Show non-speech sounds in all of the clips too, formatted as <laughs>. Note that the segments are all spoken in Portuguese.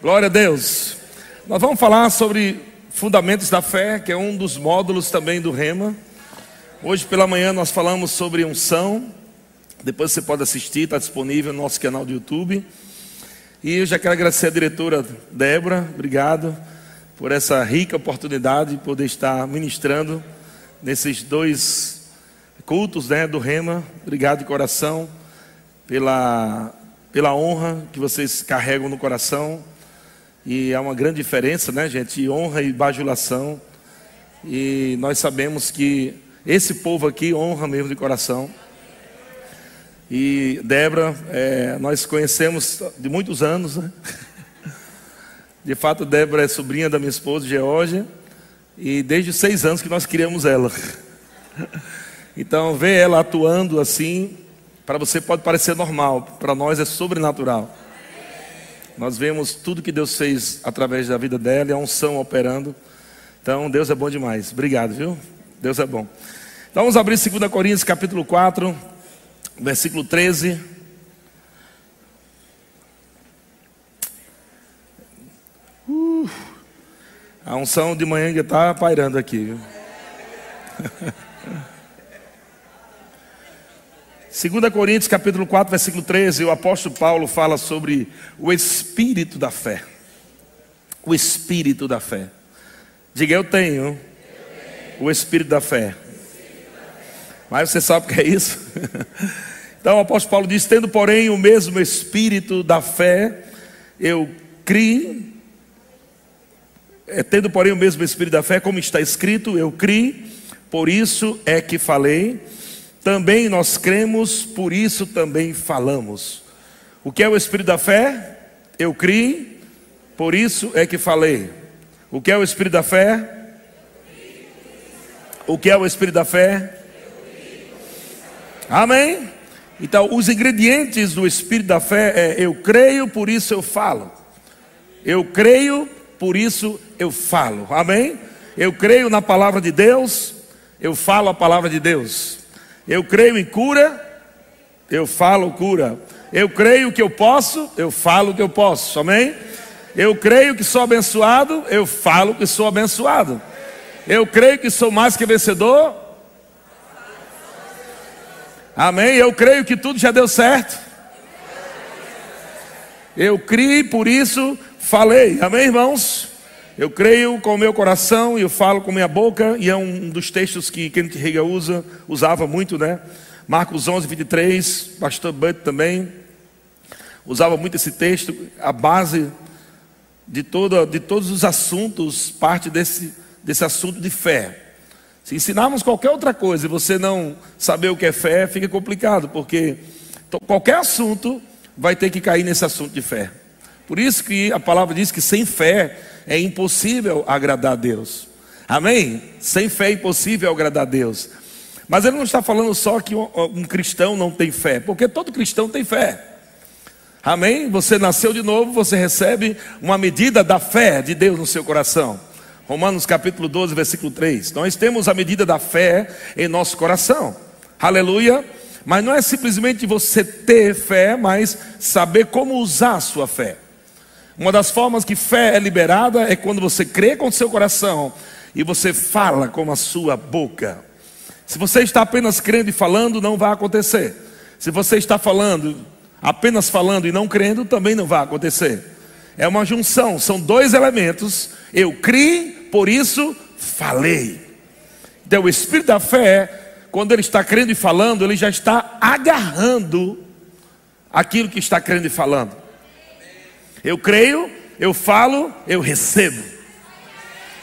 Glória a Deus. Nós vamos falar sobre fundamentos da fé, que é um dos módulos também do Rema. Hoje pela manhã nós falamos sobre unção. Depois você pode assistir, está disponível no nosso canal do YouTube. E eu já quero agradecer a diretora Débora, obrigado por essa rica oportunidade de poder estar ministrando nesses dois cultos né, do Rema. Obrigado de coração pela, pela honra que vocês carregam no coração. E há uma grande diferença, né, gente? Honra e bajulação. E nós sabemos que esse povo aqui honra mesmo de coração. E Débora, é, nós conhecemos de muitos anos, né? <laughs> De fato, Débora é sobrinha da minha esposa, Georgia, e desde seis anos que nós criamos ela. <laughs> Então, ver ela atuando assim, para você pode parecer normal, para nós é sobrenatural. Nós vemos tudo que Deus fez através da vida dela e a unção operando. Então, Deus é bom demais. Obrigado, viu? Deus é bom. Então, vamos abrir 2 Coríntios, capítulo 4, versículo 13. Uh, a unção de manhã está pairando aqui, viu? <laughs> 2 Coríntios capítulo 4, versículo 13, o apóstolo Paulo fala sobre o espírito da fé. O espírito da fé. Diga, eu tenho o espírito da fé. Mas você sabe o que é isso? <laughs> Então o apóstolo Paulo diz: Tendo, porém, o mesmo espírito da fé, eu criei. É, tendo, porém, o mesmo espírito da fé, como está escrito, eu criei, por isso é que falei. Também nós cremos, por isso também falamos. O que é o espírito da fé? Eu criei, por isso é que falei. O que é o espírito da fé? O que é o espírito da fé? Amém? Então, os ingredientes do espírito da fé é eu creio, por isso eu falo. Eu creio, por isso eu falo. Amém? Eu creio na palavra de Deus, eu falo a palavra de Deus. Eu creio em cura, eu falo cura. Eu creio que eu posso, eu falo que eu posso. Amém? Eu creio que sou abençoado, eu falo que sou abençoado. Eu creio que sou mais que vencedor. Amém? Eu creio que tudo já deu certo. Eu criei, por isso falei. Amém, irmãos? Eu creio com o meu coração e eu falo com minha boca, e é um dos textos que Kenneth Hagin usa, usava muito, né? Marcos 11, 23, pastor Butt também usava muito esse texto, a base de, toda, de todos os assuntos, parte desse, desse assunto de fé. Se ensinarmos qualquer outra coisa e você não saber o que é fé, fica complicado, porque qualquer assunto vai ter que cair nesse assunto de fé. Por isso que a palavra diz que sem fé é impossível agradar a Deus. Amém? Sem fé é impossível agradar a Deus. Mas ele não está falando só que um, cristão não tem fé, porque todo cristão tem fé. Amém? Você nasceu de novo, você recebe uma medida da fé de Deus no seu coração. Romanos capítulo 12, versículo 3. Nós temos a medida da fé em nosso coração. Aleluia. Mas não é simplesmente você ter fé, mas saber como usar a sua fé. Uma das formas que fé é liberada é quando você crê com o seu coração e você fala com a sua boca. Se você está apenas crendo e falando, não vai acontecer. Se você está falando, apenas falando e não crendo, também não vai acontecer. É uma junção, são dois elementos. Eu criei, por isso falei. Então, o espírito da fé, quando ele está crendo e falando, ele já está agarrando aquilo que está crendo e falando. Eu creio, eu falo, eu recebo.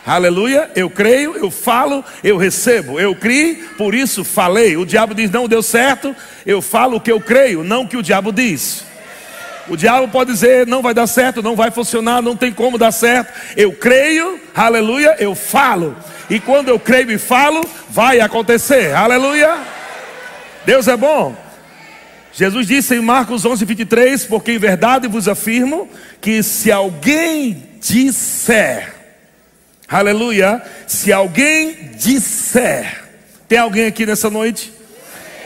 Aleluia, eu creio, eu falo, eu recebo. Eu criei, por isso falei. O diabo diz: não deu certo, eu falo o que eu creio, não o que o diabo diz. O diabo pode dizer: não vai dar certo, não vai funcionar, não tem como dar certo. Eu creio, aleluia, eu falo. E quando eu creio e falo, vai acontecer. Aleluia. Deus é bom. Jesus disse em Marcos 11, 23: Porque em verdade vos afirmo que se alguém disser, aleluia, se alguém disser, tem alguém aqui nessa noite?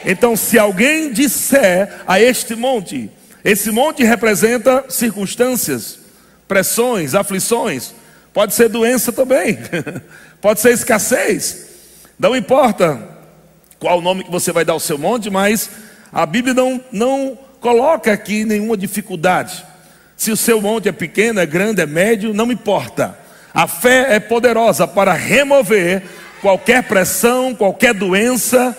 Então, se alguém disser a este monte, esse monte representa circunstâncias, pressões, aflições, pode ser doença também, <laughs> pode ser escassez, não importa qual o nome que você vai dar ao seu monte, mas a Bíblia não, não coloca aqui nenhuma dificuldade. Se o seu monte é pequeno, é grande, é médio, não importa. A fé é poderosa para remover qualquer pressão, qualquer doença.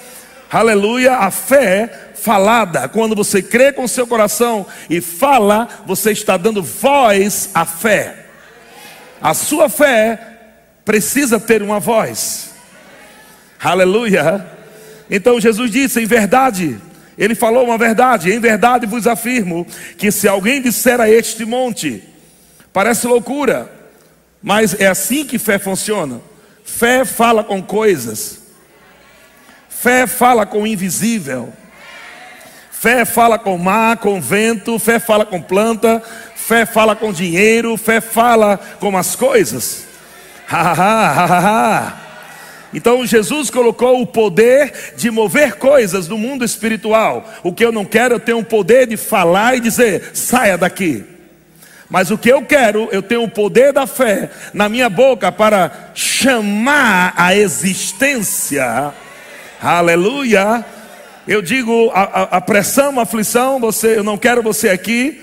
Aleluia. A fé falada, quando você crê com seu coração e fala, você está dando voz à fé. A sua fé precisa ter uma voz. Aleluia. Então Jesus disse: em verdade, ele falou uma verdade, em verdade vos afirmo que se alguém disser a este monte, parece loucura, mas é assim que fé funciona. Fé fala com coisas. Fé fala com o invisível. Fé fala com mar, com vento, fé fala com planta, fé fala com dinheiro, fé fala com as coisas. Ha, ha, ha, ha, ha. Então Jesus colocou o poder de mover coisas no mundo espiritual. O que eu não quero, eu tenho o poder de falar e dizer: saia daqui. Mas o que eu quero, eu tenho o poder da fé na minha boca para chamar a existência. Aleluia. Eu digo a, a, a pressão, a aflição, você, eu não quero você aqui.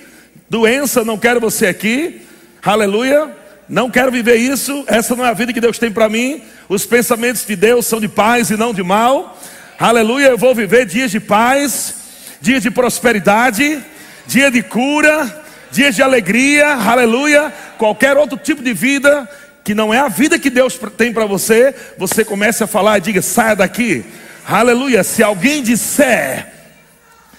Doença, não quero você aqui. Aleluia. Não quero viver isso. Essa não é a vida que Deus tem para mim. Os pensamentos de Deus são de paz e não de mal. Aleluia. Eu vou viver dias de paz, dias de prosperidade, dia de cura dias de alegria, aleluia, qualquer outro tipo de vida que não é a vida que Deus tem para você, você começa a falar e diga: saia daqui, aleluia. Se alguém disser,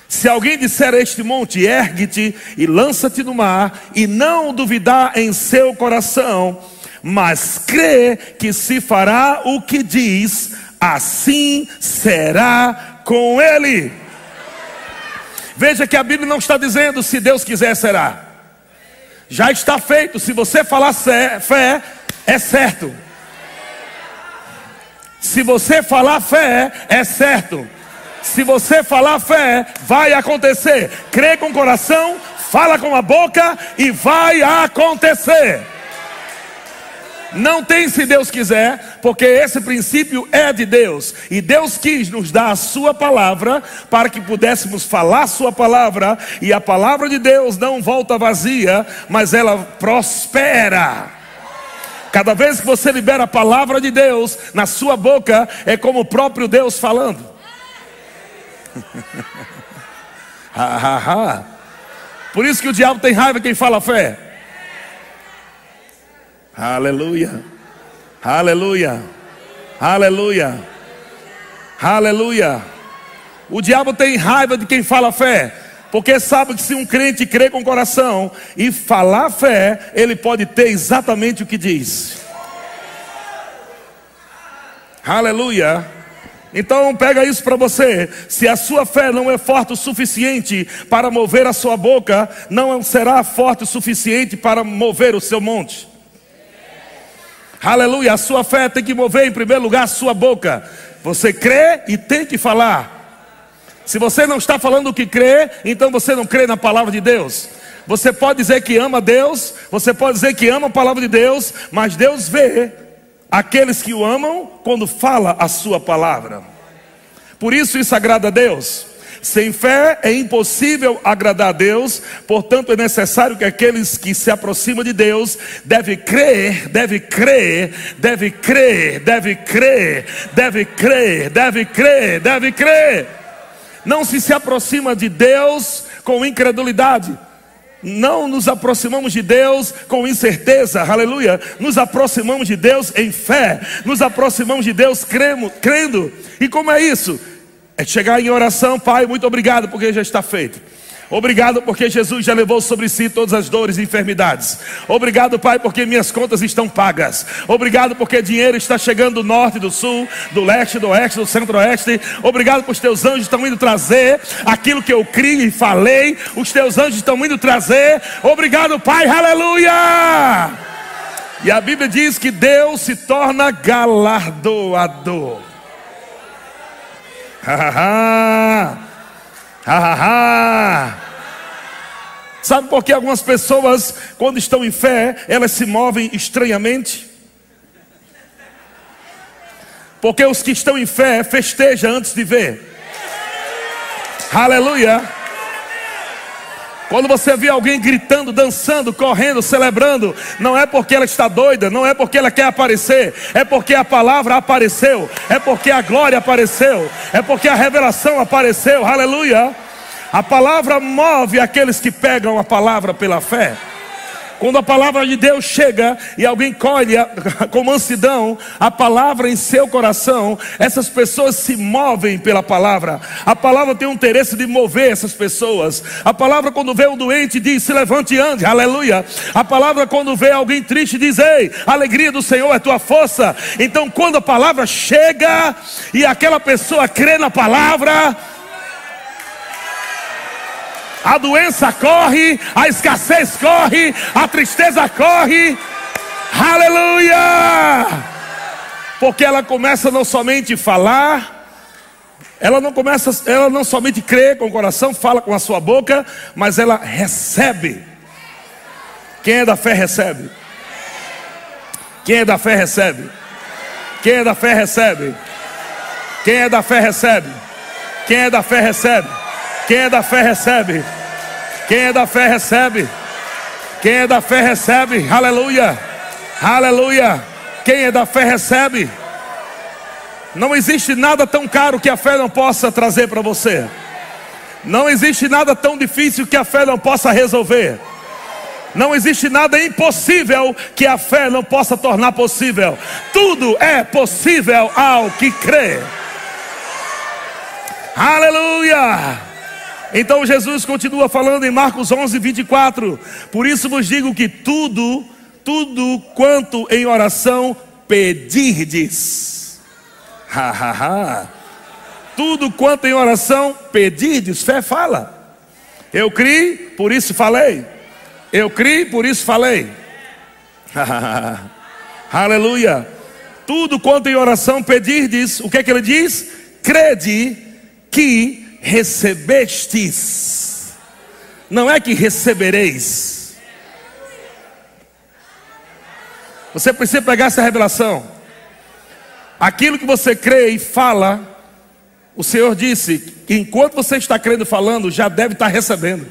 se alguém disser a este monte, ergue-te e lança-te no mar, e não duvidar em seu coração, mas crê que se fará o que diz, assim será com ele. Veja que a Bíblia não está dizendo se Deus quiser será. Já está feito. Se você falar fé, é certo. Se você falar fé, é certo. Se você falar fé, vai acontecer. Crê com o coração, fala com a boca e vai acontecer. Não tem se Deus quiser, porque esse princípio é de Deus. E Deus quis nos dar a Sua palavra para que pudéssemos falar Sua palavra. E a palavra de Deus não volta vazia, mas ela prospera. Cada vez que você libera a palavra de Deus na sua boca, é como o próprio Deus falando. Por isso que o diabo tem raiva quem fala fé. Aleluia. Aleluia. Aleluia. Aleluia. O diabo tem raiva de quem fala fé, porque sabe que se um crente crê com o coração e falar fé, ele pode ter exatamente o que diz. Aleluia. Então pega isso para você. Se a sua fé não é forte o suficiente para mover a sua boca, não será forte o suficiente para mover o seu monte. Aleluia, a sua fé tem que mover em primeiro lugar a sua boca. Você crê e tem que falar. Se você não está falando o que crê, então você não crê na palavra de Deus. Você pode dizer que ama Deus, você pode dizer que ama a palavra de Deus, mas Deus vê aqueles que o amam quando fala a sua palavra. Por isso isso agrada a Deus. Sem fé é impossível agradar a Deus, portanto é necessário que aqueles que se aproximam de Deus deve crer, deve crer, deve crer, deve crer, deve crer, deve crer, deve crer. Não se se aproxima de Deus com incredulidade. Não nos aproximamos de Deus com incerteza, aleluia. Nos aproximamos de Deus em fé, nos aproximamos de Deus crendo. crendo. E como é isso? É chegar em oração, Pai, muito obrigado porque já está feito. Obrigado porque Jesus já levou sobre si todas as dores e enfermidades. Obrigado, Pai, porque minhas contas estão pagas. Obrigado porque dinheiro está chegando do norte, do sul, do leste, do oeste, do centro-oeste. Obrigado porque os teus anjos estão indo trazer aquilo que eu criei e falei. Os teus anjos estão indo trazer. Obrigado, Pai, aleluia. E a Bíblia diz que Deus se torna galardoador. <laughs> Ha ha ha. Sabe por que algumas pessoas, quando estão em fé, elas se movem estranhamente? Porque os que estão em fé festejam antes de ver. Aleluia. Quando você vê alguém gritando, dançando, correndo, celebrando, não é porque ela está doida, não é porque ela quer aparecer, é porque a palavra apareceu, é porque a glória apareceu, é porque a revelação apareceu, aleluia. A palavra move aqueles que pegam a palavra pela fé. Quando a palavra de Deus chega e alguém colhe <laughs> com mansidão a palavra em seu coração, essas pessoas se movem pela palavra. A palavra tem o interesse de mover essas pessoas. A palavra, quando vê um doente, diz: se levante e ande, aleluia. A palavra, quando vê alguém triste, diz: ei, a alegria do Senhor é tua força. Então, quando a palavra chega e aquela pessoa crê na palavra, a doença corre, a escassez corre, a tristeza corre. Aleluia! Porque ela começa não somente a falar, ela não começa, ela não somente crê com o coração, fala com a sua boca, mas ela recebe. Quem é da fé recebe. Quem é da fé recebe. Quem é da fé recebe. Quem é da fé recebe. Quem é da fé recebe. Quem é da fé recebe. Quem é da fé recebe. Quem é da fé recebe. Aleluia. Aleluia. Quem é da fé recebe. Não existe nada tão caro que a fé não possa trazer para você. Não existe nada tão difícil que a fé não possa resolver. Não existe nada impossível que a fé não possa tornar possível. Tudo é possível ao que crê. Aleluia! Então Jesus continua falando em Marcos 11, 24: Por isso vos digo que tudo, tudo quanto em oração pedirdes, ha, ha, ha. tudo quanto em oração pedirdes, fé fala. Eu criei, por isso falei. Eu criei, por isso falei. Aleluia. Tudo quanto em oração pedirdes, o que é que ele diz? Crede que recebestes, não é que recebereis. Você precisa pegar essa revelação. Aquilo que você crê e fala, o Senhor disse que enquanto você está crendo e falando, já deve estar recebendo.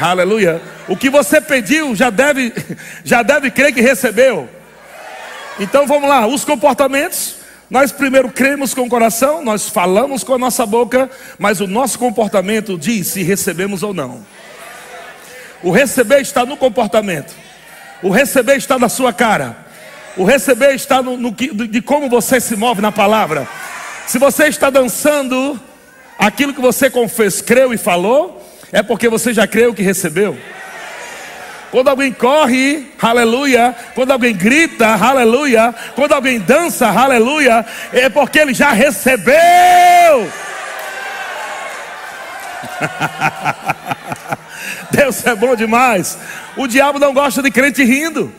Aleluia. O que você pediu já deve, <laughs> já deve crer que recebeu. Então vamos lá, os comportamentos nós primeiro cremos com o coração, nós falamos com a nossa boca, mas o nosso comportamento diz se recebemos ou não. O receber está no comportamento, o receber está na sua cara, o receber está no, no de como você se move na palavra. Se você está dançando aquilo que você confessou, creu e falou, é porque você já creu que recebeu. Quando alguém corre, aleluia. Quando alguém grita, aleluia. Quando alguém dança, aleluia. É porque ele já recebeu. <laughs> Deus é bom demais. O diabo não gosta de crente rindo.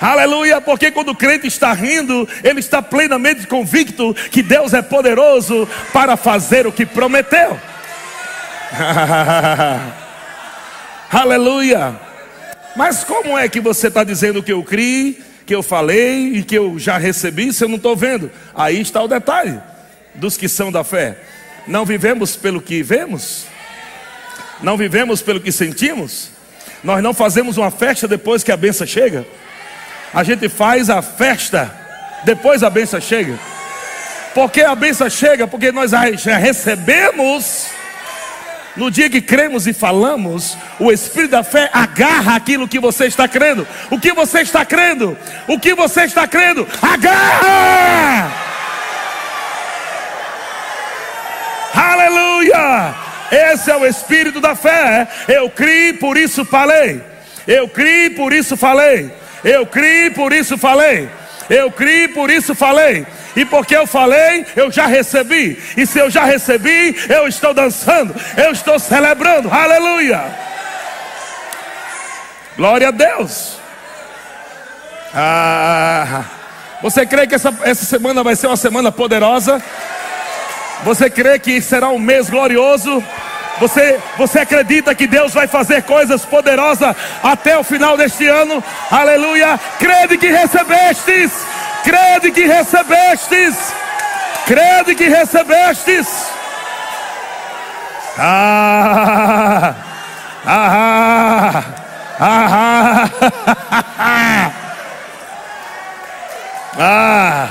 Aleluia, porque quando o crente está rindo, ele está plenamente convicto que Deus é poderoso para fazer o que prometeu. <laughs> Aleluia. Mas como é que você está dizendo que eu criei, que eu falei e que eu já recebi, se eu não estou vendo? Aí está o detalhe dos que são da fé. Não vivemos pelo que vemos? Não vivemos pelo que sentimos? Nós não fazemos uma festa depois que a benção chega? A gente faz a festa depois a benção chega. Porque a benção chega? Porque nós já recebemos no dia que cremos e falamos, o Espírito da fé agarra aquilo que você está crendo. O que você está crendo? O que você está crendo? Agarra! Aleluia! Esse é o Espírito da fé. Eu criei, por isso falei. Eu criei, por isso falei. Eu criei, por isso falei. Eu criei, por isso falei. E porque eu falei, eu já recebi. E se eu já recebi, eu estou dançando, eu estou celebrando. Aleluia! Glória a Deus. Ah, você crê que essa, essa semana vai ser uma semana poderosa? Você crê que será um mês glorioso? Você, você acredita que Deus vai fazer coisas poderosas até o final deste ano? Aleluia! Crede que recebestes! Crede que recebestes! Crede que recebestes! Ah! Ah! Ah! Ah! ah.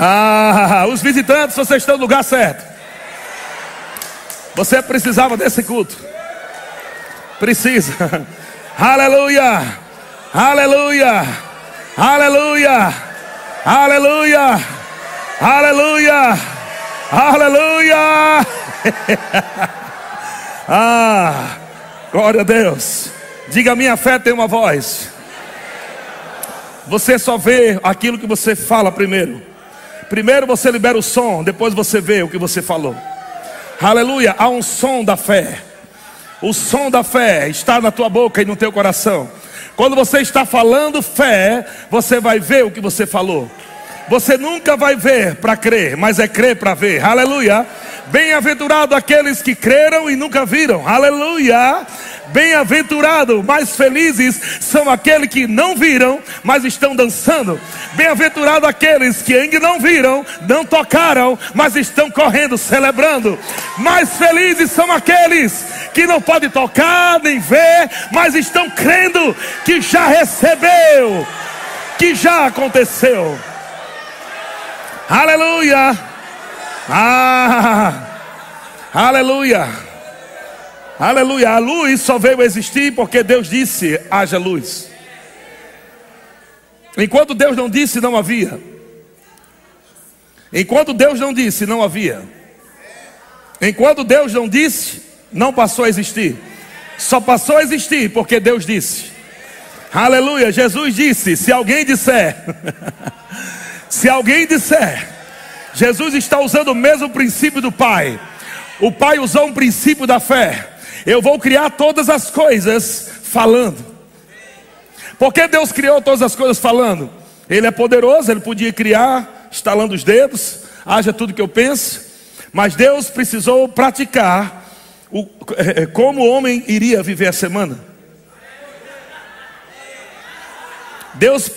Ah, os visitantes, vocês estão no lugar certo. Você precisava desse culto. Precisa. <laughs> Aleluia. Aleluia. Aleluia. Aleluia. Aleluia. Aleluia. <laughs> ah, glória a Deus. Diga: minha fé tem uma voz. Você só vê aquilo que você fala primeiro. Primeiro você libera o som, depois você vê o que você falou. Aleluia, há um som da fé. O som da fé está na tua boca e no teu coração. Quando você está falando fé, você vai ver o que você falou. Você nunca vai ver para crer, mas é crer para ver. Aleluia. Bem-aventurado aqueles que creram e nunca viram. Aleluia. Bem-aventurado, mais felizes são aqueles que não viram, mas estão dançando. Bem-aventurado aqueles que ainda não viram, não tocaram, mas estão correndo, celebrando. Mais felizes são aqueles que não podem tocar nem ver, mas estão crendo que já recebeu, que já aconteceu. Aleluia! Ah! Aleluia! Aleluia! A luz só veio existir porque Deus disse: haja luz. Enquanto Deus não disse, não havia. Enquanto Deus não disse, não havia. Enquanto Deus não disse, não passou a existir. Só passou a existir porque Deus disse. Aleluia. Jesus disse: se alguém disser, <laughs> Se alguém disser, Jesus está usando o mesmo princípio do Pai. O Pai usou um princípio da fé. Eu vou criar todas as coisas falando. Por que Deus criou todas as coisas falando? Ele é poderoso, ele podia criar, estalando os dedos, haja tudo que eu penso. Mas Deus precisou praticar o, é, como o homem iria viver a semana. Deus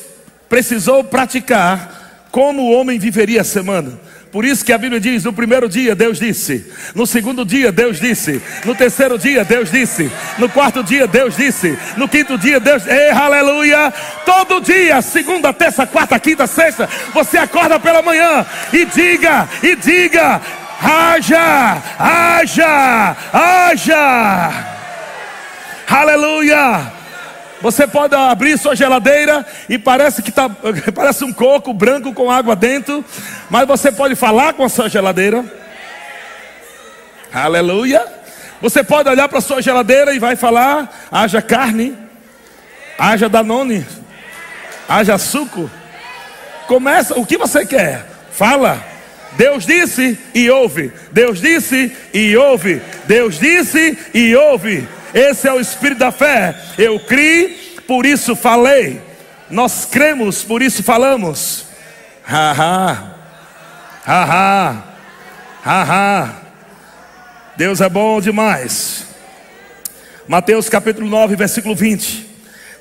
precisou praticar como o homem viveria a semana. Por isso que a Bíblia diz: no primeiro dia Deus disse, no segundo dia Deus disse, no terceiro dia Deus disse, no quarto dia Deus disse, no quinto dia Deus, ei, aleluia! Todo dia, segunda, terça, quarta, quinta, sexta, você acorda pela manhã e diga, e diga, haja, haja, haja, aleluia! Você pode abrir sua geladeira e parece que tá, <laughs> parece um coco branco com água dentro, mas você pode falar com a sua geladeira. Aleluia. Você pode olhar para sua geladeira e vai falar: haja carne, haja danone, haja suco. Começa, o que você quer? Fala. Deus disse e ouve. Deus disse e ouve. Deus disse e ouve. Esse é o espírito da fé. Eu criei, por isso falei. Nós cremos, por isso falamos. Haha. Haha. Haha. Deus é bom demais. Mateus capítulo 9, versículo 20.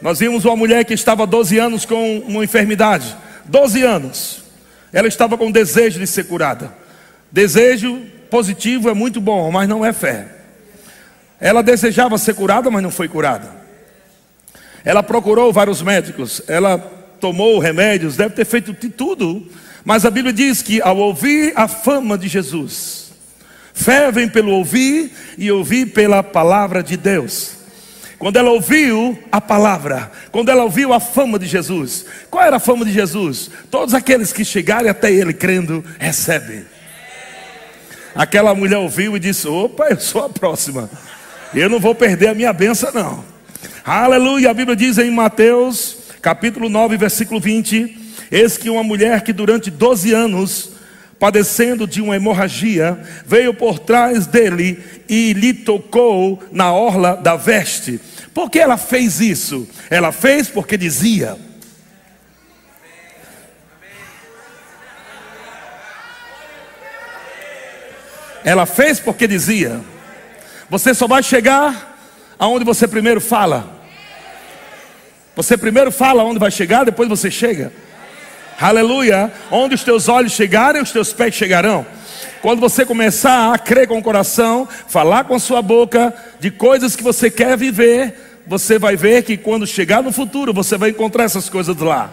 Nós vimos uma mulher que estava 12 anos com uma enfermidade. 12 anos. Ela estava com desejo de ser curada. Desejo positivo é muito bom, mas não é fé. Ela desejava ser curada, mas não foi curada. Ela procurou vários médicos, ela tomou remédios, deve ter feito de tudo, mas a Bíblia diz que ao ouvir a fama de Jesus, fé vem pelo ouvir e ouvir pela palavra de Deus. Quando ela ouviu a palavra, quando ela ouviu a fama de Jesus, qual era a fama de Jesus? Todos aqueles que chegarem até Ele crendo, recebem. Aquela mulher ouviu e disse: Opa, eu sou a próxima. Eu não vou perder a minha benção, não. Aleluia. A Bíblia diz em Mateus, capítulo 9, versículo 20: Eis que uma mulher que durante 12 anos, padecendo de uma hemorragia, veio por trás dele e lhe tocou na orla da veste. Por que ela fez isso? Ela fez porque dizia: Ela fez porque dizia: Você só vai chegar aonde você primeiro fala. Você primeiro fala aonde vai chegar, depois você chega. Aleluia. Onde os teus olhos chegarem, os teus pés chegarão. Quando você começar a crer com o coração, falar com a sua boca de coisas que você quer viver, você vai ver que quando chegar no futuro, você vai encontrar essas coisas lá.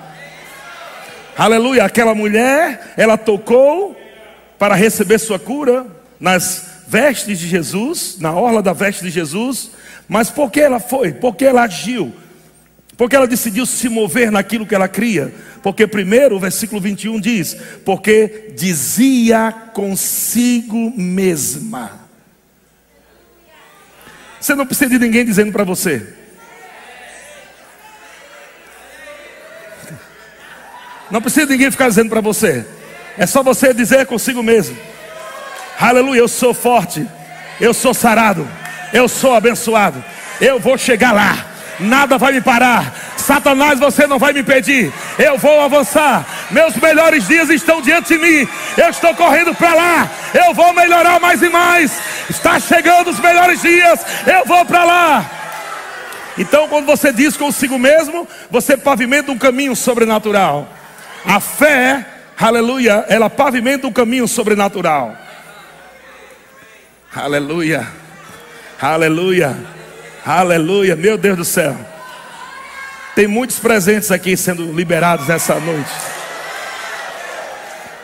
Aleluia. Aquela mulher, ela tocou para receber sua cura nas vestes de Jesus, na orla da veste de Jesus. Mas por que ela foi? Por que ela agiu? Porque ela decidiu se mover naquilo que ela cria. Porque primeiro o versículo 21 diz: Porque dizia consigo mesma. Você não precisa de ninguém dizendo para você. Não precisa de ninguém ficar dizendo para você. É só você dizer consigo mesmo. Aleluia, eu sou forte. Eu sou sarado. Eu sou abençoado. Eu vou chegar lá nada vai me parar. Satanás, você não vai me impedir. Eu vou avançar. Meus melhores dias estão diante de mim. Eu estou correndo para lá. Eu vou melhorar mais e mais. Está chegando os melhores dias. Eu vou para lá. Então, quando você diz consigo mesmo, você pavimenta um caminho sobrenatural. A fé, aleluia, ela pavimenta um caminho sobrenatural. Aleluia, aleluia. Aleluia, meu Deus do céu. Tem muitos presentes aqui sendo liberados nessa noite.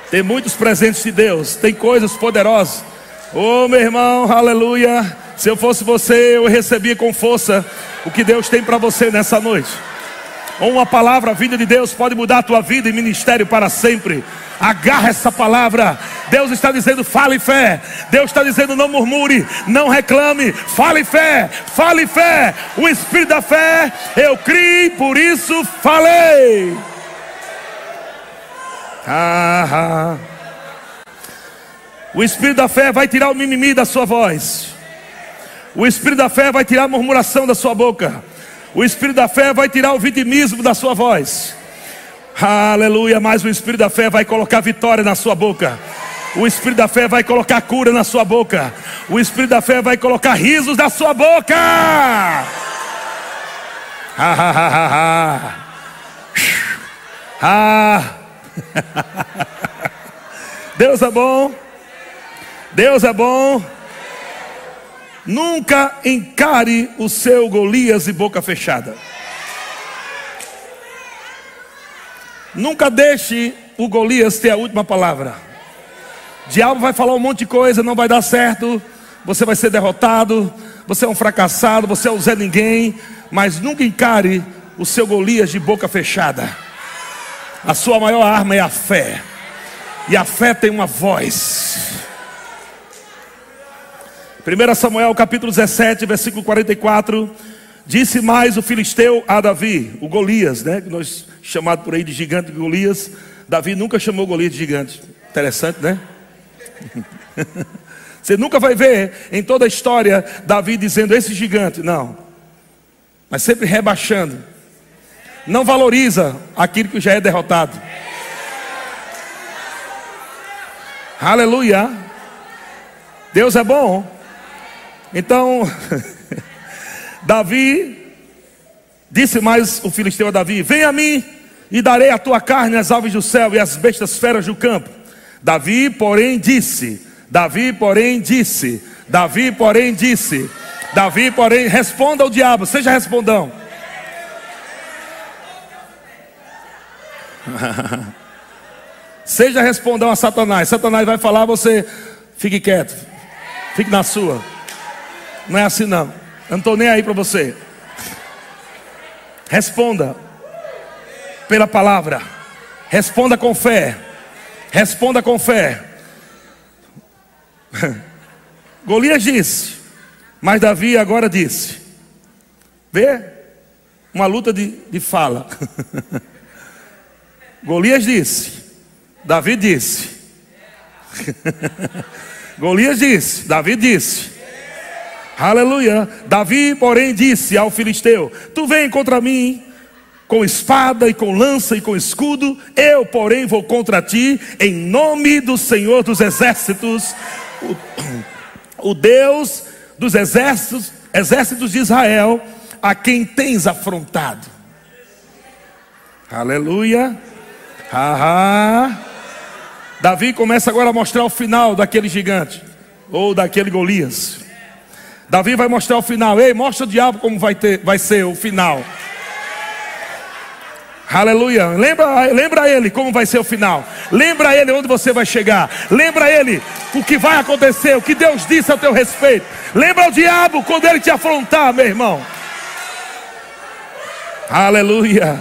Tem muitos presentes de Deus, tem coisas poderosas. Oh, meu irmão, aleluia. Se eu fosse você, eu recebia com força o que Deus tem para você nessa noite. Uma palavra vinda de Deus pode mudar a tua vida e ministério para sempre. Agarra essa palavra. Deus está dizendo: fale fé. Deus está dizendo: não murmure, não reclame. Fale fé, fale fé. O espírito da fé, eu criei, por isso falei. Ah, ah. O espírito da fé vai tirar o mimimi da sua voz. O espírito da fé vai tirar a murmuração da sua boca. O espírito da fé vai tirar o vitimismo da sua voz. Aleluia, mas o espírito da fé vai colocar vitória na sua boca. O espírito da fé vai colocar cura na sua boca. O espírito da fé vai colocar risos na sua boca. Ha, ha, ha, ha, ha. <laughs> Deus é bom. Deus é bom. Nunca encare o seu Golias de boca fechada. Nunca deixe o Golias ter a última palavra. Diabo vai falar um monte de coisa, não vai dar certo. Você vai ser derrotado. Você é um fracassado. Você é um Zé Ninguém. Mas nunca encare o seu Golias de boca fechada. A sua maior arma é a fé. E a fé tem uma voz. 1 Samuel capítulo 17, versículo 44. Disse mais o filisteu a Davi, o Golias, né? Que nós chamado por aí de gigante Golias. Davi nunca chamou Golias de gigante. Interessante, né? <laughs> Você nunca vai ver em toda a história Davi dizendo esse gigante, não. Mas sempre rebaixando. Não valoriza aquilo que já é derrotado. Aleluia. Deus é bom. Então, <laughs> Davi disse mais o filisteu a Davi: Vem a mim e darei a tua carne às aves do céu e às bestas feras do campo. Davi, porém, disse: Davi, porém, disse: Davi, porém, disse: Davi, porém, responda ao diabo, seja respondão. <laughs> seja respondão a Satanás. Satanás vai falar, você fique quieto, fique na sua. Não é assim não. Eu não estou nem aí para você. Responda pela palavra. Responda com fé. Responda com fé. <laughs> Golias disse, mas Davi agora disse: Vê? Uma luta de, de fala. <laughs> Golias disse, Davi disse. <laughs> Golias disse, Davi disse. Aleluia. Davi, porém, disse ao filisteu: Tu vem contra mim com espada e com lança e com escudo, eu, porém, vou contra ti em nome do Senhor dos exércitos, o, o Deus dos exércitos, exércitos de Israel, a quem tens afrontado. Aleluia. Haha. Davi começa agora a mostrar o final daquele gigante, ou daquele Golias. Davi vai mostrar o final. Ei, mostra o diabo como vai, ter, vai ser o final. Aleluia. Lembra, lembra ele como vai ser o final. Lembra ele onde você vai chegar. Lembra ele o que vai acontecer, o que Deus disse a teu respeito. Lembra o diabo quando ele te afrontar, meu irmão. Aleluia.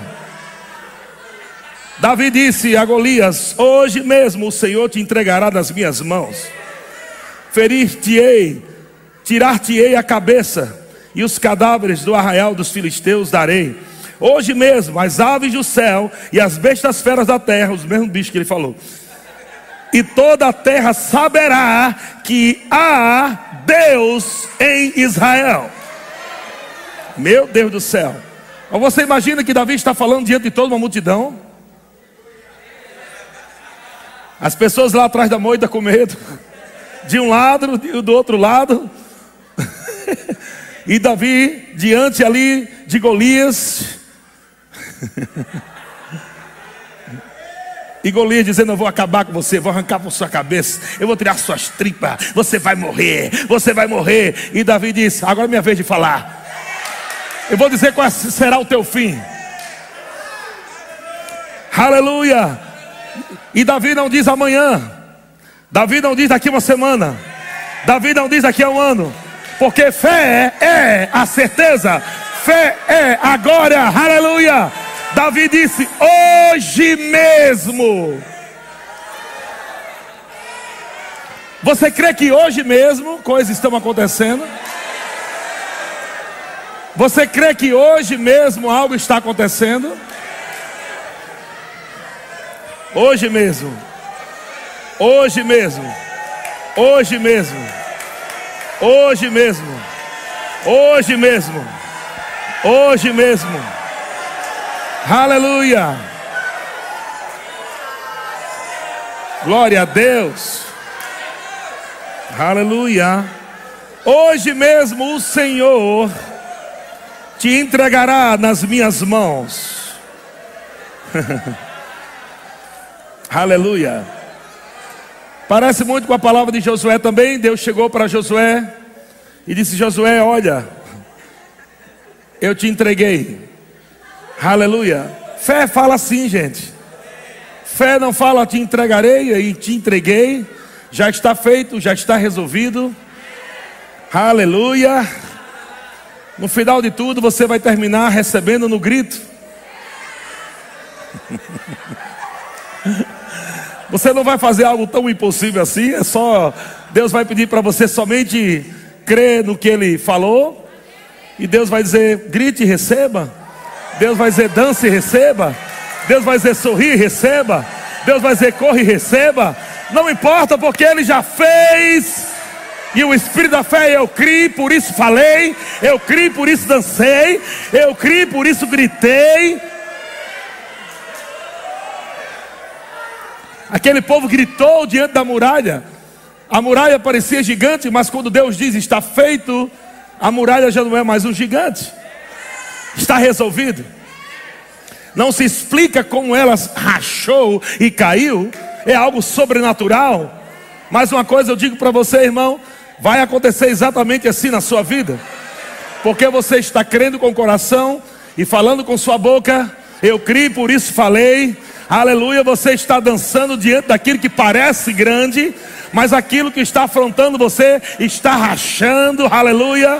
Davi disse a Golias: Hoje mesmo o Senhor te entregará nas minhas mãos. Ferir-te-ei, tirar-te-ei a cabeça, e os cadáveres do arraial dos filisteus darei Hoje mesmo, as aves do céu e as bestas feras da terra, os mesmos bichos que ele falou. E toda a terra saberá que há Deus em Israel. Meu Deus do céu. Você imagina que Davi está falando diante de toda uma multidão? As pessoas lá atrás da moita com medo. De um lado e do outro lado. E Davi diante ali de Golias. E Golias dizendo: Eu vou acabar com você, vou arrancar por sua cabeça, eu vou tirar suas tripas, você vai morrer, você vai morrer. E Davi disse: Agora é minha vez de falar. Eu vou dizer qual será o teu fim. Aleluia. E Davi não diz amanhã. Davi não diz daqui uma semana. Davi não diz daqui a um ano. Porque fé é a certeza. Fé é agora. Aleluia. Davi disse: Hoje mesmo. Você crê que hoje mesmo coisas estão acontecendo? Você crê que hoje mesmo algo está acontecendo? Hoje mesmo. Hoje mesmo. Hoje mesmo. Hoje mesmo. Hoje mesmo. Hoje mesmo. Aleluia. Glória a Deus. Aleluia. Hoje mesmo o Senhor te entregará nas minhas mãos. <laughs> Aleluia. Parece muito com a palavra de Josué também. Deus chegou para Josué e disse: Josué, olha, eu te entreguei. Aleluia. Fé fala assim, gente. Fé não fala te entregarei e te entreguei. Já está feito, já está resolvido. Aleluia. No final de tudo, você vai terminar recebendo no grito. <laughs> Você não vai fazer algo tão impossível assim, é só Deus vai pedir para você somente crer no que ele falou, e Deus vai dizer: grite e receba. Deus vai dizer dance e receba. Deus vai dizer sorri e receba. Deus vai dizer corre e receba. Não importa porque Ele já fez. E o Espírito da fé, eu criei, por isso falei. Eu criei, por isso dancei. Eu criei, por isso gritei. Aquele povo gritou diante da muralha. A muralha parecia gigante, mas quando Deus diz está feito, a muralha já não é mais um gigante. Está resolvido. Não se explica como ela rachou e caiu. É algo sobrenatural. Mas uma coisa eu digo para você, irmão: vai acontecer exatamente assim na sua vida. Porque você está crendo com o coração e falando com sua boca. Eu criei, por isso falei. Aleluia, você está dançando diante daquilo que parece grande, mas aquilo que está afrontando você está rachando. Aleluia.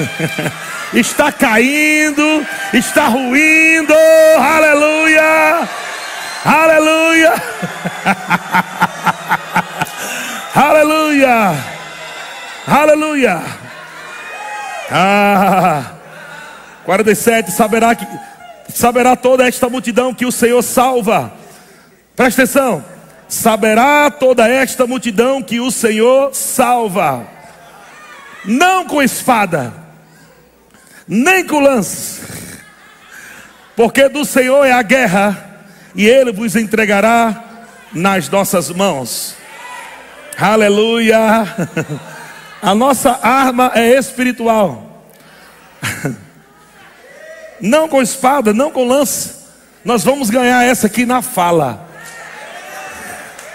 <laughs> está caindo, está ruindo, aleluia, aleluia, <laughs> aleluia, aleluia. Ah, 47, saberá que saberá toda esta multidão que o Senhor salva. Presta atenção. Saberá toda esta multidão que o Senhor salva. Não com espada, nem com lanças, porque do Senhor é a guerra, e Ele vos entregará nas nossas mãos. Aleluia. <laughs> A nossa arma é espiritual. Não com espada, não com lança. Nós vamos ganhar essa aqui na fala.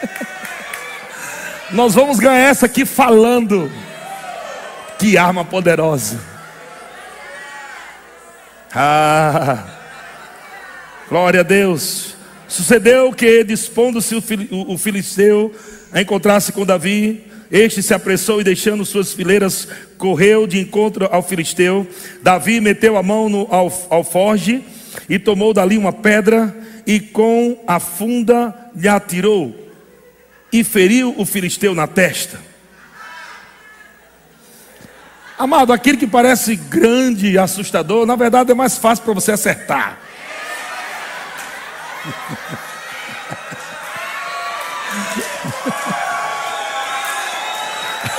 <laughs> Nós vamos ganhar essa aqui falando. Que arma poderosa. Ah, glória a Deus. Sucedeu que, dispondo-se o filisteu a encontrar-se com Davi, este se apressou e, deixando suas fileiras, correu de encontro ao filisteu. Davi meteu a mão no alforge e tomou dali uma pedra e com a funda lhe atirou e feriu o filisteu na testa. Amado, aquilo que parece grande e assustador, na verdade é mais fácil para você acertar.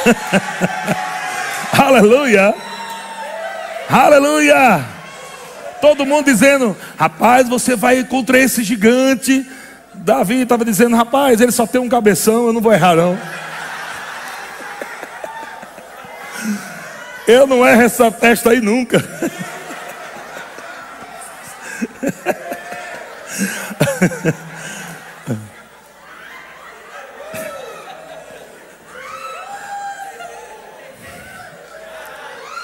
<laughs> Aleluia. Aleluia. Todo mundo dizendo: Rapaz, você vai contra esse gigante. Davi estava dizendo: Rapaz, ele só tem um cabeção, eu não vou errar, não. <laughs> Eu não erro essa testa aí nunca. <laughs>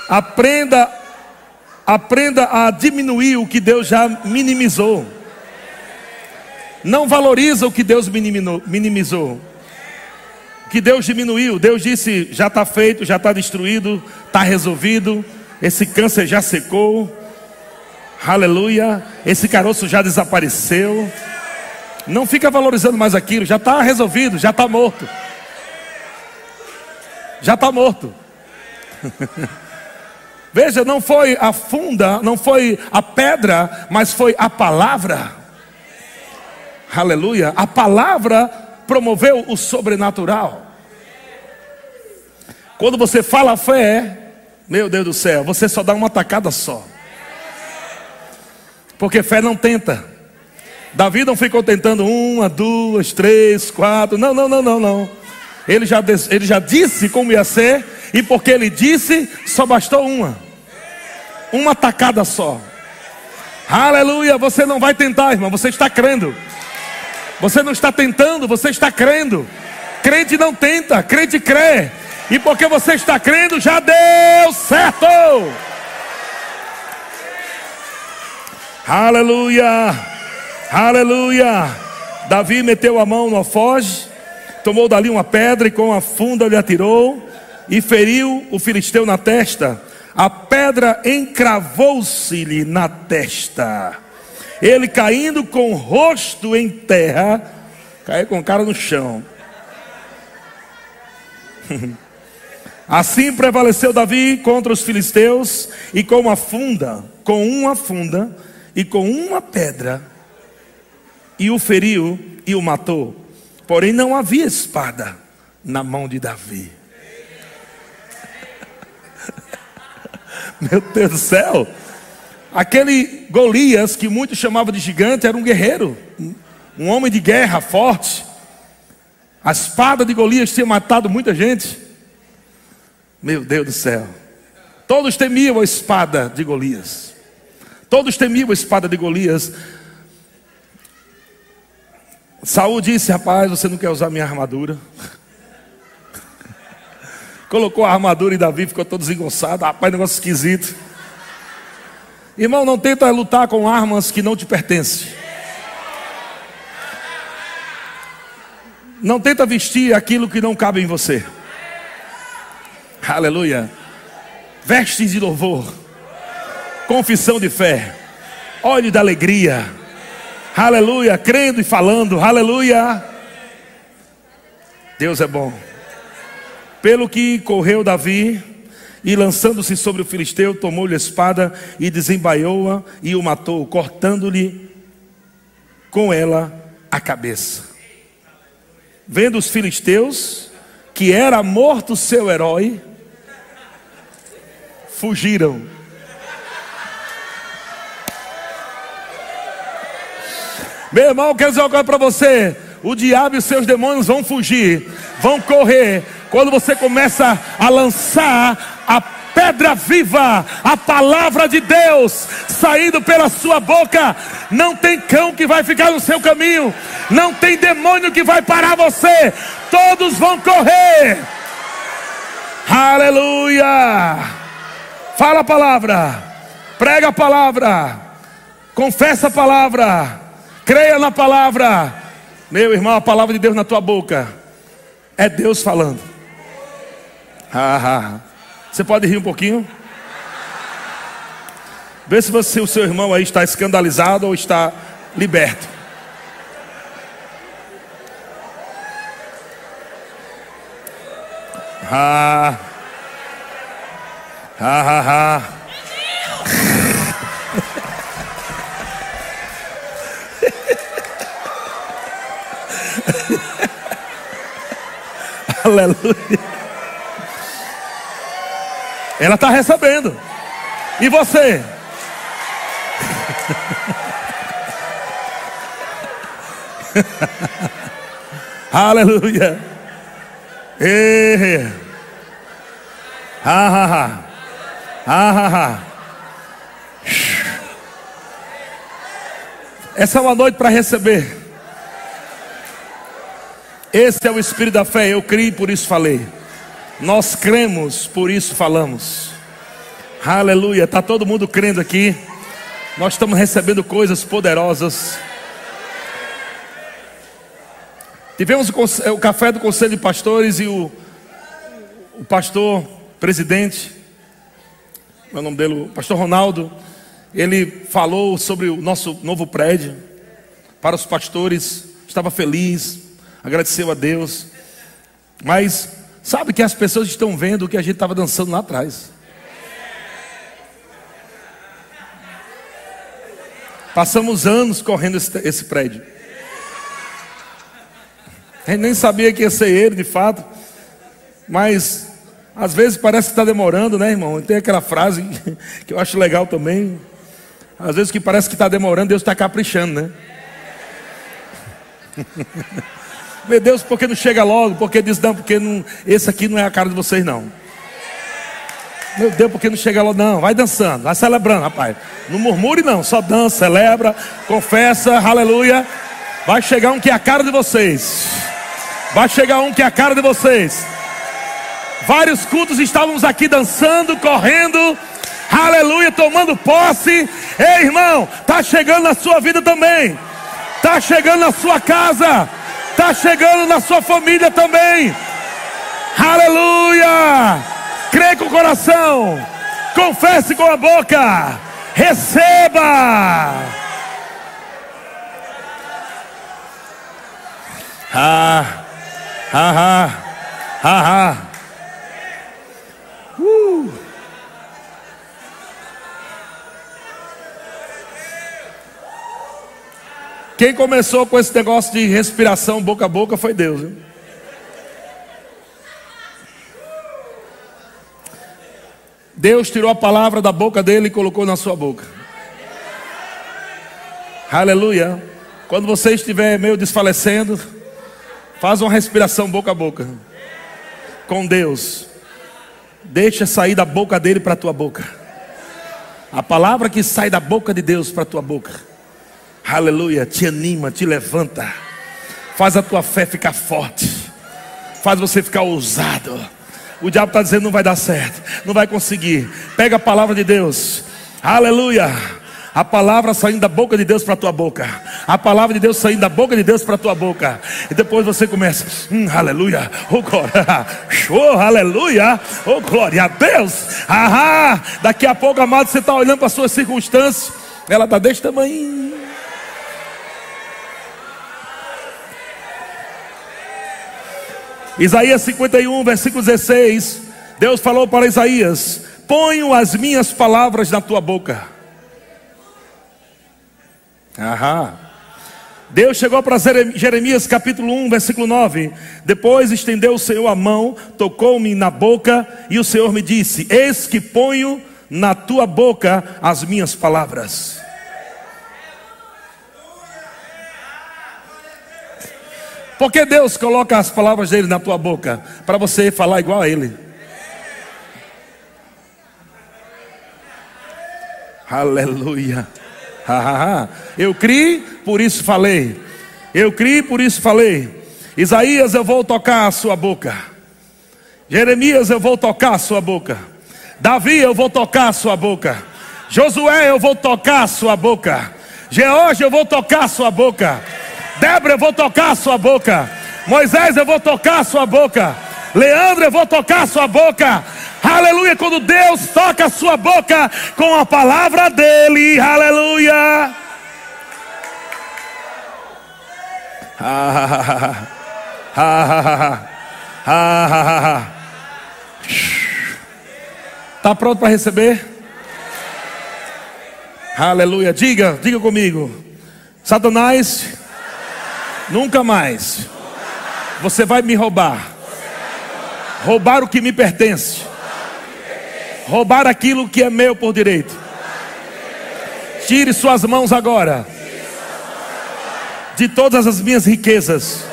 Aprenda, aprenda a diminuir o que Deus já minimizou. Não valoriza o que Deus minimizou. O que Deus diminuiu. Deus disse: já está feito, já está destruído, está resolvido. Esse câncer já secou. Aleluia. Esse caroço já desapareceu. Não fica valorizando mais aquilo. Já está resolvido, já está morto. Já está morto. <laughs> Veja, não foi a funda, não foi a pedra, mas foi a palavra. Aleluia. A palavra promoveu o sobrenatural. Quando você fala fé, meu Deus do céu, você só dá uma tacada só. Porque fé não tenta. Davi não ficou tentando uma, duas, três, quatro. Não, não, não, não, não. Ele já, ele já disse como ia ser, e porque ele disse, só bastou uma. Uma tacada só. Aleluia, você não vai tentar, irmão, você está crendo. Você não está tentando, você está crendo. Crente não tenta, crente crê. E porque você está crendo, já deu certo. Aleluia, aleluia. Davi meteu a mão no alfoge tomou dali uma pedra e com a funda lhe atirou e feriu o filisteu na testa. A pedra encravou-se-lhe na testa. Ele caindo com o rosto em terra, caiu com a cara no chão. <laughs> Assim prevaleceu Davi contra os filisteus e com uma funda, com uma funda e com uma pedra, e o feriu e o matou. Porém, não havia espada na mão de Davi. Meu Deus do céu. Aquele Golias, que muitos chamavam de gigante, era um guerreiro, um homem de guerra forte. A espada de Golias tinha matado muita gente. Meu Deus do céu. Todos temiam a espada de Golias. Todos temiam a espada de Golias. Saul disse: Rapaz, você não quer usar minha armadura? Colocou a armadura e Davi ficou todo desengonçado. Rapaz, negócio esquisito. Irmão, não tenta lutar com armas que não te pertencem. Não tenta vestir aquilo que não cabe em você. Aleluia. Vestes de louvor. Confissão de fé. Óleo da alegria Aleluia, crendo e falando, aleluia. Deus é bom. Pelo que correu Davi e lançando-se sobre o filisteu, tomou-lhe a espada e desembaiou-a e o matou, cortando-lhe com ela a cabeça. Vendo os filisteus que era morto seu herói, fugiram Meu irmão, quero dizer uma coisa para você: o diabo e os seus demônios vão fugir, vão correr quando você começa a lançar a pedra viva, a palavra de Deus saindo pela sua boca. Não tem cão que vai ficar no seu caminho, não tem demônio que vai parar você. Todos vão correr. Aleluia! Fala a palavra, prega a palavra, confessa a palavra, creia na palavra. Meu irmão, a palavra de Deus na tua boca é Deus falando. Você pode rir um pouquinho? Vê se você, o seu irmão aí está escandalizado ou está liberto. Ah, ah, ah, <laughs> ah. Aleluia. Ela está recebendo. E você? <laughs> Aleluia. E... Ah, ah, ah. Ah, ah, Essa é uma noite para receber. Esse é o espírito da fé. Eu criei, por isso falei. Nós cremos, por isso falamos. Aleluia. Está todo mundo crendo aqui. Nós estamos recebendo coisas poderosas. Tivemos o, o café do Conselho de Pastores e o, o pastor presidente, meu nome dele, o pastor Ronaldo, ele falou sobre o nosso novo prédio para os pastores, estava feliz, agradeceu a Deus, mas sabe que as pessoas estão vendo o que a gente estava dançando lá atrás. Passamos anos correndo esse, esse prédio. A gente nem sabia que ia ser ele de fato, mas às vezes parece que está demorando, né, irmão? Tem aquela frase <laughs> que eu acho legal também. Às vezes que parece que está demorando, Deus está caprichando, né? <laughs> Meu Deus, por que não chega logo? Porque diz, não, porque não, esse aqui não é a cara de vocês, não. Meu Deus, por que não chega logo? Não, vai dançando, vai celebrando, rapaz. Não murmure, não, só dança, celebra, confessa, aleluia. Vai chegar um que é a cara de vocês. Vai chegar um que é a cara de vocês. Vários cultos estávamos aqui dançando, correndo, aleluia, tomando posse. Ei, irmão, está chegando na sua vida também, está chegando na sua casa, está chegando na sua família também. Aleluia! Crê com o coração, confesse com a boca, receba. Ah, ah, ah, ah, Quem começou com esse negócio de respiração boca a boca foi Deus. Viu? Deus tirou a palavra da boca dele e colocou na sua boca. Aleluia. Quando você estiver meio desfalecendo, faz uma respiração boca a boca com Deus. Deixa sair da boca dele para a tua boca. A palavra que sai da boca de Deus para a tua boca. Aleluia, te anima, te levanta. Faz a tua fé ficar forte. Faz você ficar ousado. O diabo está dizendo não vai dar certo, não vai conseguir. Pega a palavra de Deus. Aleluia a palavra saindo da boca de Deus para a tua boca, a palavra de Deus saindo da boca de Deus para a tua boca, e depois você começa, hum, aleluia, oh glória, <laughs> oh aleluia, oh glória a Deus, ah, daqui a pouco, amado, você está olhando para as suas circunstâncias, ela está desse tamanho. Isaías 51, versículo 16. Deus falou para Isaías: Ponho as minhas palavras na tua boca Aham. Deus chegou para Jeremias capítulo 1, versículo 9. Depois estendeu o Senhor a mão, tocou-me na boca, e o Senhor me disse: Eis que ponho na tua boca as minhas palavras. Porque Deus coloca as palavras dele na tua boca para você falar igual a ele. Aleluia. Eu criei, por isso falei. Eu criei, por isso falei. Isaías, eu vou tocar a sua boca. Jeremias, eu vou tocar a sua boca. Davi, eu vou tocar a sua boca. Josué, eu vou tocar a sua boca. George, eu vou tocar a sua boca. Débora, eu vou tocar a sua boca. Moisés, eu vou tocar a sua boca. Leandro, eu vou tocar a sua boca. Aleluia, quando Deus toca a sua boca com a palavra dele. Aleluia. Está <laughs> pronto para receber? Aleluia. Diga, diga comigo. Satanás, nunca mais. Você vai me roubar. Roubar o que me pertence. Roubar aquilo que é meu por direito. Tire suas mãos agora de todas as minhas riquezas.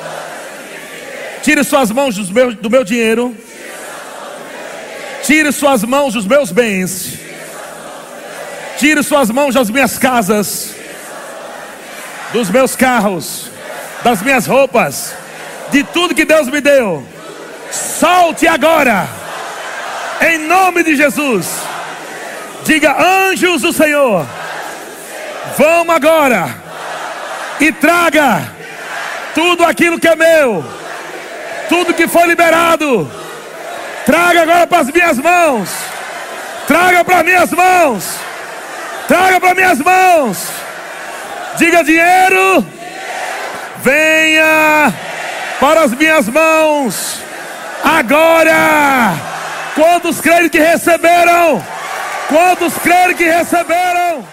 Tire suas mãos do meu, do meu dinheiro. Tire suas mãos dos meus bens. Tire suas mãos das minhas casas, dos meus carros, das minhas roupas, de tudo que Deus me deu. Solte agora, em nome de Jesus. Diga, anjos do Senhor, vamos agora e traga tudo aquilo que é meu, tudo que foi liberado. Traga agora para as minhas mãos. Traga para minhas mãos. Traga para minhas mãos. Diga dinheiro. Venha para as minhas mãos. Agora. Quantos creem que receberam? Quantos creem que receberam?